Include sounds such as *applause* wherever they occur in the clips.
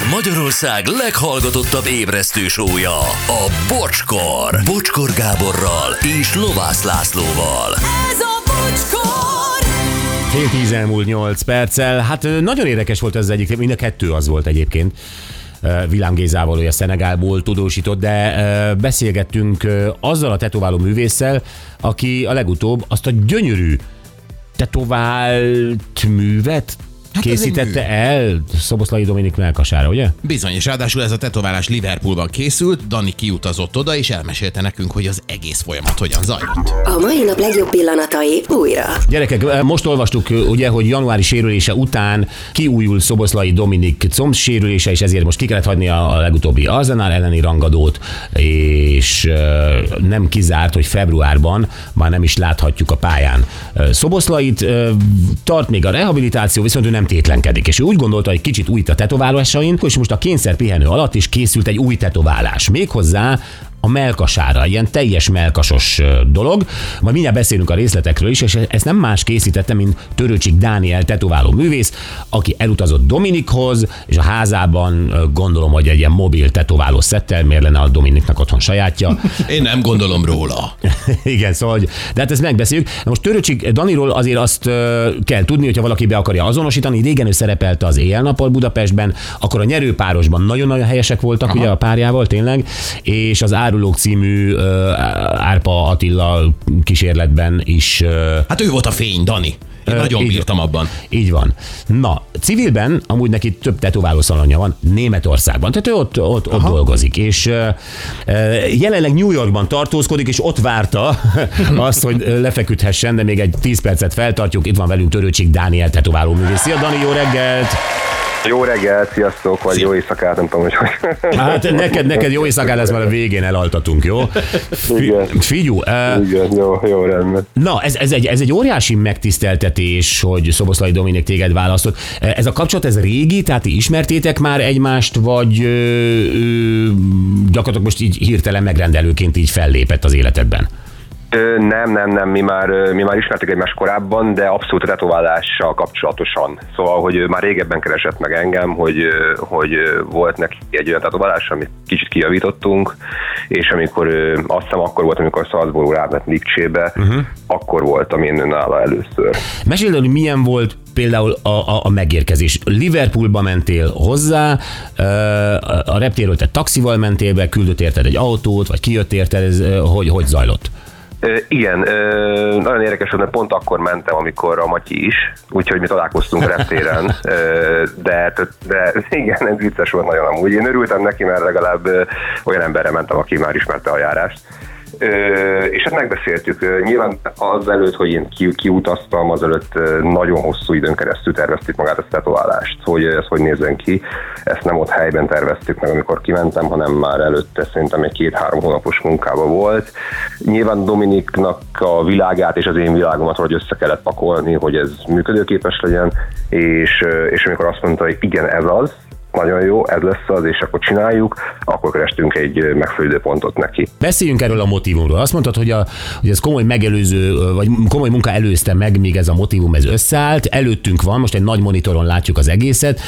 Ez Magyarország leghallgatottabb ébresztő sója, a Bocskor. Bocskor Gáborral és Lovász Lászlóval. Ez a bocskor! Fél tíz elmúlt nyolc perccel. Hát nagyon érdekes volt ez az egyik, mind a kettő az volt egyébként. Vilám Gézával, a Szenegálból tudósított, de beszélgettünk azzal a tetováló művésszel, aki a legutóbb azt a gyönyörű tetovált művet Hát készítette el Szoboszlai Dominik melkasára, ugye? Bizony, és ráadásul ez a tetoválás Liverpoolban készült, Dani kiutazott oda, és elmesélte nekünk, hogy az egész folyamat hogyan zajlott. A mai nap legjobb pillanatai újra. Gyerekek, most olvastuk ugye, hogy januári sérülése után kiújul Szoboszlai Dominik comb sérülése, és ezért most ki kellett hagyni a legutóbbi Arzenál elleni rangadót, és ö, nem kizárt, hogy februárban már nem is láthatjuk a pályán Szoboszlait. Tart még a rehabilitáció, viszont ő nem tétlenkedik, és ő úgy gondolta, hogy kicsit újít a tetoválásain, és most a kényszer pihenő alatt is készült egy új tetoválás. Méghozzá a melkasára, ilyen teljes melkasos dolog. Majd mindjárt beszélünk a részletekről is, és ezt nem más készítette, mint Törőcsik Dániel tetováló művész, aki elutazott Dominikhoz, és a házában gondolom, hogy egy ilyen mobil tetováló szettel, miért lenne a Dominiknak otthon sajátja. *laughs* Én nem gondolom róla. *laughs* Igen, szóval, hogy, de hát ezt megbeszéljük. Na most Töröcsik Daniról azért azt kell tudni, hogyha valaki be akarja azonosítani. Régen ő szerepelte az éjjel-nappal Budapestben, akkor a nyerőpárosban nagyon-nagyon helyesek voltak, Aha. ugye a párjával tényleg, és az Árulók című ö, Árpa Attila kísérletben is ö, Hát ő volt a fény, Dani. Én nagyon így bírtam abban. Így van. Na, civilben amúgy neki több tetováló szalonja van Németországban, tehát ő ott, ott, ott dolgozik, és ö, jelenleg New Yorkban tartózkodik, és ott várta *laughs* azt, hogy lefeküdhessen, de még egy 10 percet feltartjuk. Itt van velünk Törőcsik Dániel tetováló művész. Szia Dani, jó reggelt! Jó reggelt, sziasztok, vagy jó éjszakát, nem tudom, hogy hogy. Hát neked, neked jó éjszakán lesz, mert a végén elaltatunk, jó? Fi, Igen. figyú, uh, Igen, jó, jó rendben. Na, ez, ez, egy, ez egy óriási megtiszteltetés, hogy Szoboszlai Dominik téged választott. Ez a kapcsolat, ez régi, tehát ti ismertétek már egymást, vagy ö, ö, gyakorlatilag most így hirtelen megrendelőként így fellépett az életedben? Nem, nem, nem, mi már, mi már ismertük egymást korábban, de abszolút a tetoválással kapcsolatosan. Szóval, hogy ő már régebben keresett meg engem, hogy, hogy volt neki egy olyan tetoválás, amit kicsit kijavítottunk, és amikor azt hiszem akkor volt, amikor Salzburg ráment Lipcsébe, uh-huh. akkor voltam én nála először. Mesélj, hogy milyen volt például a, a, a megérkezés. Liverpoolba mentél hozzá, a reptéről te taxival mentél be, küldött érted egy autót, vagy kijött érted, ez, hogy, hogy zajlott? Igen, nagyon érdekes mert pont akkor mentem, amikor a Matyi is, úgyhogy mi találkoztunk reptéren, de, de igen, ez vicces volt nagyon amúgy. Én örültem neki, mert legalább olyan emberre mentem, aki már ismerte a járást. És hát megbeszéltük. Nyilván az előtt, hogy én ki, azelőtt ö, nagyon hosszú időn keresztül terveztük magát a tetoválást, hogy ez hogy nézzen ki. Ezt nem ott helyben terveztük meg, amikor kimentem, hanem már előtte szerintem egy két-három hónapos munkába volt. Nyilván Dominiknak a világát és az én világomat hogy össze kellett pakolni, hogy ez működőképes legyen, és, és amikor azt mondta, hogy igen, ez az, nagyon jó, ez lesz az, és akkor csináljuk, akkor kerestünk egy megfelelő pontot neki. Beszéljünk erről a motivumról. Azt mondtad, hogy, a, hogy ez komoly megelőző, vagy komoly munka előzte meg, míg ez a motivum ez összeállt. Előttünk van, most egy nagy monitoron látjuk az egészet.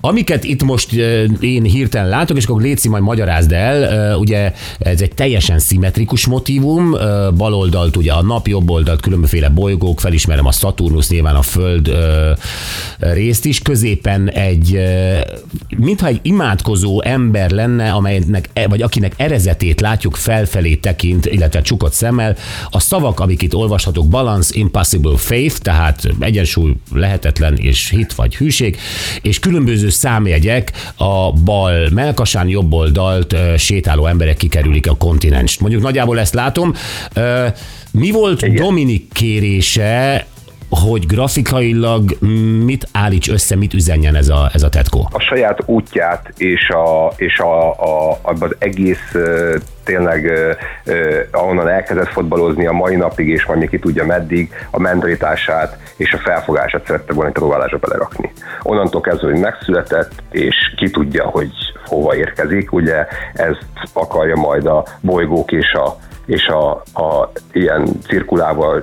Amiket itt most én hirtelen látok, és akkor Léci majd magyarázd el, ugye ez egy teljesen szimmetrikus motivum, uh, bal oldalt ugye a nap, jobb oldalt különböző bolygók, felismerem a Saturnus, nyilván a Föld uh, részt is, középen egy, uh, mintha egy imádkozó ember lenne, amelynek, e- vagy akinek erezetét látjuk felfelé tekint, illetve csukott szemmel. A szavak, amik itt olvashatók, balance, impossible faith, tehát egyensúly lehetetlen és hit vagy hűség, és különböző számjegyek a bal melkasán, jobb oldalt sétáló emberek kikerülik a kontinenst. Mondjuk nagyjából ezt látom. Mi volt Igen. Dominik kérése, hogy grafikailag mit állíts össze, mit üzenjen ez a, ez a tetkó? a saját útját és, a, és a, a, az egész tényleg ö, ahonnan elkezdett fotbalozni a mai napig, és majd ki tudja meddig, a mentalitását és a felfogását szerette volna egy tetoválásra belerakni. Onnantól kezdve, hogy megszületett, és ki tudja, hogy hova érkezik, ugye ezt akarja majd a bolygók és a, és a, a ilyen cirkulával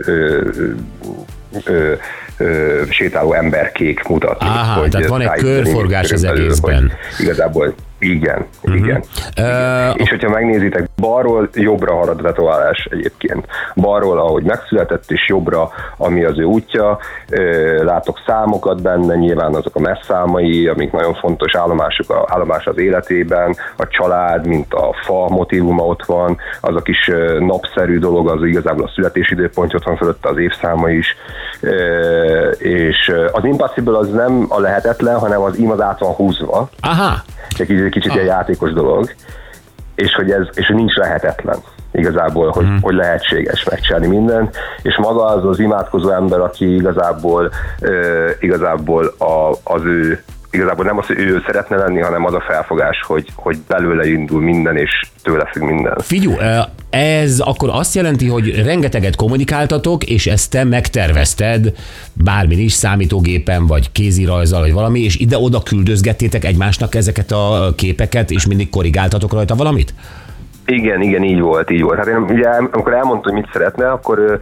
ö, ö, sétáló emberkék mutatni. Áhá, tehát van egy körforgás az egészben. Hogy Igazából igen, uh-huh. igen. Ö, És hogyha megnézitek, balról jobbra harad a tetoválás egyébként. Balról, ahogy megszületett, és jobbra, ami az ő útja. Látok számokat benne, nyilván azok a messzámai, amik nagyon fontos állomások, a, állomás az életében, a család, mint a fa motivuma ott van, az a kis napszerű dolog, az igazából a születésidőpont ott van fölötte az évszáma is, és az impossible az nem a lehetetlen, hanem az im az át van húzva, aha, egy kicsit, kicsit ilyen játékos dolog, és hogy ez, és hogy nincs lehetetlen. Igazából, hogy, hogy lehetséges megcsinálni minden, és maga az az imádkozó ember, aki igazából, ö, igazából a, az ő igazából nem az, hogy ő szeretne lenni, hanem az a felfogás, hogy, hogy belőle indul minden, és tőle függ minden. Figyú, ez akkor azt jelenti, hogy rengeteget kommunikáltatok, és ezt te megtervezted, bármin is, számítógépen, vagy kézirajzzal, vagy valami, és ide-oda küldözgettétek egymásnak ezeket a képeket, és mindig korrigáltatok rajta valamit? Igen, igen, így volt, így volt. Hát én ugye, amikor elmondta, hogy mit szeretne, akkor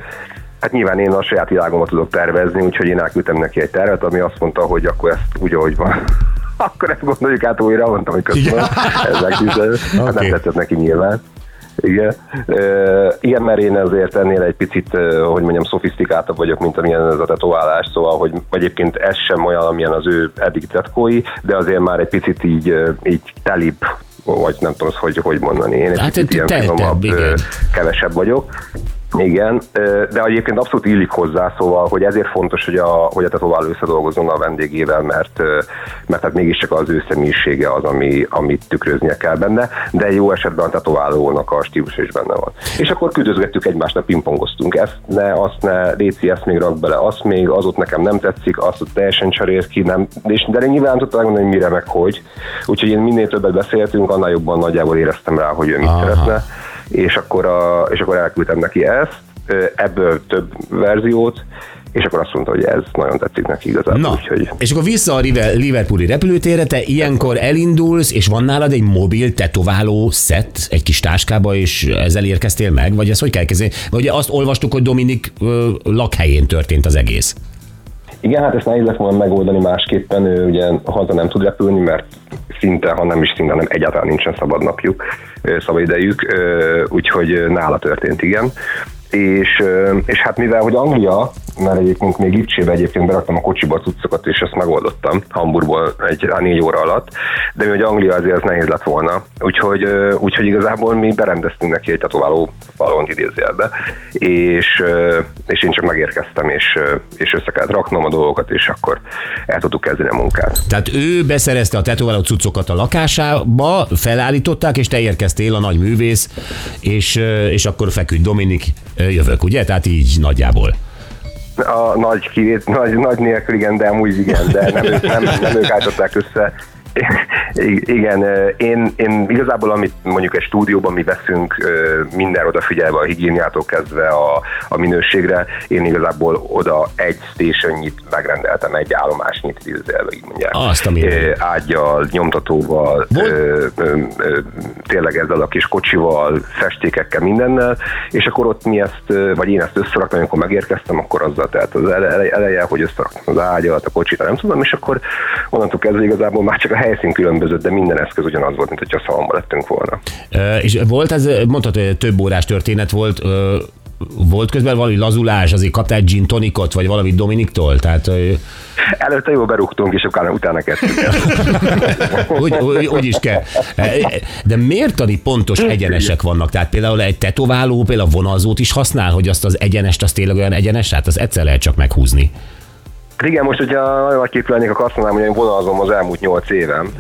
hát nyilván én a saját világomat tudok tervezni, úgyhogy én elküldtem neki egy tervet, ami azt mondta, hogy akkor ezt úgy, ahogy van. *laughs* akkor ezt gondoljuk át újra, mondtam, hogy köszönöm. *laughs* Ez megtisztelő. Hát Oké. nem tetszett neki nyilván. Igen. Igen, mert én azért ennél egy picit, hogy mondjam, szofisztikáltabb vagyok, mint amilyen ez a tetoválás, szóval, hogy egyébként ez sem olyan, amilyen az ő eddig tetkói, de azért már egy picit így, így telibb, vagy nem tudom, hogy hogy mondani. Én egy Hát picit ilyen finomabb, kevesebb vagyok. Igen, de egyébként abszolút illik hozzá, szóval, hogy ezért fontos, hogy a, hogy a tetováló összedolgozzon a vendégével, mert, mert hát mégiscsak az ő személyisége az, ami, amit tükröznie kell benne, de jó esetben a tetoválónak a stílus is benne van. És akkor küldözgettük egymásnak, pingpongoztunk. Ezt ne, azt ne, Léci, ezt még rak bele, azt még, az ott nekem nem tetszik, azt ott teljesen cserélt ki, nem, és, de én nyilván nem tudtam megmondani, hogy mire meg hogy. Úgyhogy én minél többet beszéltünk, annál jobban nagyjából éreztem rá, hogy ő mit Aha. szeretne és akkor, a, és akkor elküldtem neki ezt, ebből több verziót, és akkor azt mondta, hogy ez nagyon tetszik neki igazából. Na, Úgyhogy és akkor vissza a Liverpooli repülőtérre, te ilyenkor elindulsz, és van nálad egy mobil tetováló szett egy kis táskába, és ezzel érkeztél meg? Vagy ezt hogy kell kezdeni? Vagy ugye azt olvastuk, hogy Dominik ö, lakhelyén történt az egész. Igen, hát ezt nehéz lett volna megoldani másképpen, ő ugye haza nem tud repülni, mert szinte, ha nem is szinte, hanem egyáltalán nincsen szabad napjuk, ö, szabad idejük, ö, úgyhogy nála történt, igen. És, és hát mivel, hogy Anglia, mert egyébként még Lipcsébe egyébként beraktam a kocsiba a cuccokat, és ezt megoldottam Hamburgból egy négy óra alatt, de mi, hogy Anglia azért az nehéz lett volna. Úgyhogy, úgyhogy igazából mi berendeztünk neki egy tetováló valónt idézőjelbe, és, és én csak megérkeztem, és, és össze kellett raknom a dolgokat, és akkor el tudtuk kezdeni a munkát. Tehát ő beszerezte a tetováló cuccokat a lakásába, felállították, és te érkeztél a nagy művész, és, és akkor feküdt Dominik, jövök, ugye? Tehát így nagyjából. A nagy, kivét, nagy, nagy nélkül igen, de amúgy igen, de nem, ők- nem, nem ők össze. Igen, én, én igazából, amit mondjuk egy stúdióban mi veszünk, minden odafigyelve a higiéniától kezdve a, a minőségre, én igazából oda egy stationyit megrendeltem, egy állomásnyit, idézőjelben így mondják. Azt a mindenit. Ö, Ágyal, nyomtatóval, ö, ö, ö, tényleg ezzel a kis kocsival, festékekkel, mindennel, és akkor ott mi ezt, vagy én ezt összeraktam, amikor megérkeztem, akkor azzal tehát az ele- ele- eleje, hogy összeraktam az ágyat, a kocsit, nem tudom, és akkor onnantól kezdve igazából már csak a helyszín különbözött, de minden eszköz ugyanaz volt, mint hogyha szalomba lettünk volna. Ö, És volt ez, mondtad, hogy több órás történet volt, ö, volt közben valami lazulás, azért kaptál egy gin tonicot, vagy valami Dominiktól? Tehát Előtte jól berúgtunk, és utána, utána kezdtük el. *laughs* úgy, úgy, úgy is kell. De miért tani pontos egyenesek vannak? Tehát például egy tetováló például vonalzót is használ, hogy azt az egyenest, az tényleg olyan egyenes, hát az egyszer lehet csak meghúzni. Igen, most, hogyha képű lennék, akkor azt mondanám, hogy én vonalazom az elmúlt nyolc évem.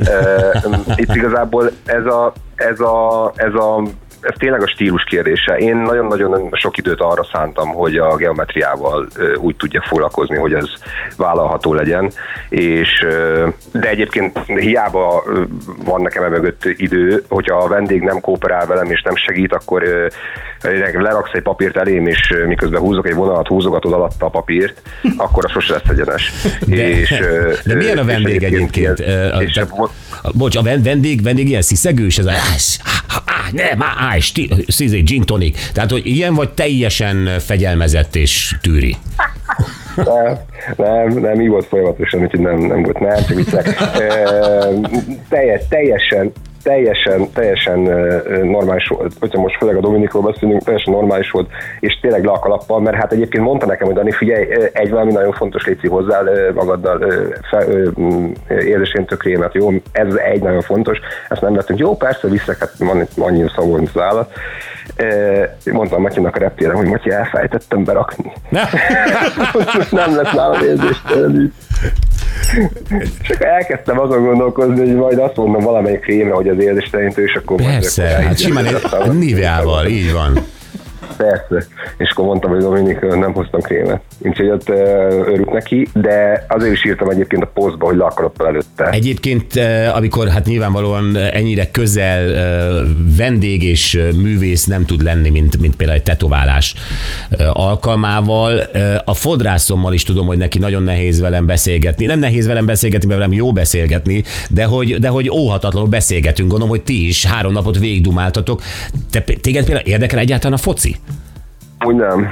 *laughs* Itt igazából ez a, ez a, ez a ez tényleg a stílus kérdése. Én nagyon-nagyon sok időt arra szántam, hogy a geometriával úgy tudjak foglalkozni, hogy ez vállalható legyen, és de egyébként hiába van nekem e mögött idő, hogyha a vendég nem kooperál velem és nem segít, akkor leraksz egy papírt elém, és miközben húzok egy vonalat, húzogatod alatta a papírt, akkor az sose lesz egyenes. De, és, de milyen a és vendég egyébként? ilyen- Ö, a- és Bocs, a ven- vendég, vendég ilyen sziszegős, ez a "Ász, á, á, nem, á, sti- szizé, gin tonic. Tehát, hogy ilyen vagy teljesen fegyelmezett és tűri. Nem, nem, nem, így volt folyamatosan, úgyhogy nem, nem volt, nem, csak viccek. *laughs* E, teljes, teljesen, teljesen, teljesen normális volt, hogyha most főleg a Dominikról beszélünk, teljesen normális volt, és tényleg le a kalappal, mert hát egyébként mondta nekem, hogy Dani, figyelj, egy valami nagyon fontos léci hozzá magaddal ö, fe, ö, mm, édesintő krémet, jó, ez egy nagyon fontos, ezt nem vettünk, jó, persze viszek, hát van itt annyi szagol, mint az állat. Mondtam Matyinak a reptére, hogy Matyi, elfelejtettem berakni. *laughs* nem lesz nálam érzéstelenül. *laughs* Akkor elkezdtem azon gondolkozni, hogy majd azt mondom valamelyik krémre, hogy az érzéstelenítő, és akkor majd Persze, akkor hát simán egy *laughs* Niveával, így van. Persze. És akkor mondtam, hogy Dominik, nem hoztam krémet. Úgyhogy ott örült neki, de azért is írtam egyébként a posztba, hogy le akarok előtte. Egyébként, amikor hát nyilvánvalóan ennyire közel vendég és művész nem tud lenni, mint, mint például egy tetoválás alkalmával, a fodrászommal is tudom, hogy neki nagyon nehéz velem beszélgetni. Nem nehéz velem beszélgetni, mert velem jó beszélgetni, de hogy, de hogy óhatatlanul beszélgetünk. Gondolom, hogy ti is három napot végigdumáltatok. Te, téged például érdekel egyáltalán a foci? Úgy.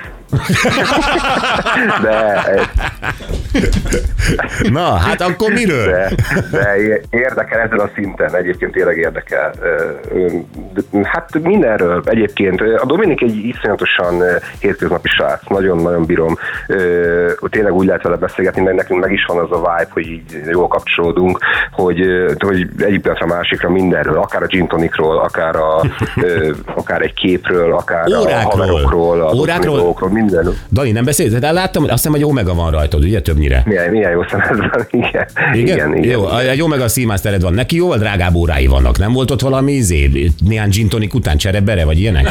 De, Na, hát akkor miről? de, de érdekel ezen a szinten, egyébként tényleg érdekel. Hát mindenről egyébként. A Dominik egy iszonyatosan hétköznapi srác, nagyon-nagyon bírom. Tényleg úgy lehet vele beszélgetni, mert nekünk meg is van az a vibe, hogy így jól kapcsolódunk, hogy, hogy egyik pillanatra a másikra mindenről, akár a gin tonicról, akár, a, akár egy képről, akár Órákról. a haverokról, a Órákról? Mindenről. Dani, nem beszélsz? De láttam, hogy azt hiszem, hogy Omega van rajtad, ugye többnyire? Milyen, milyen jó szemed van, *laughs* igen. Igen? igen, Jó, egy Omega Seamastered van. Neki jóval drágább órái vannak. Nem volt ott valami izé? Néhány gin tonic után cserebere, vagy ilyenek?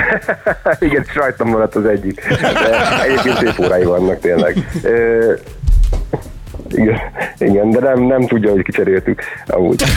*laughs* Igen, és rajtam maradt az egyik. De egyébként szép órái vannak tényleg. Igen, igen, de nem, nem tudja, hogy kicseréltük amúgy. *laughs*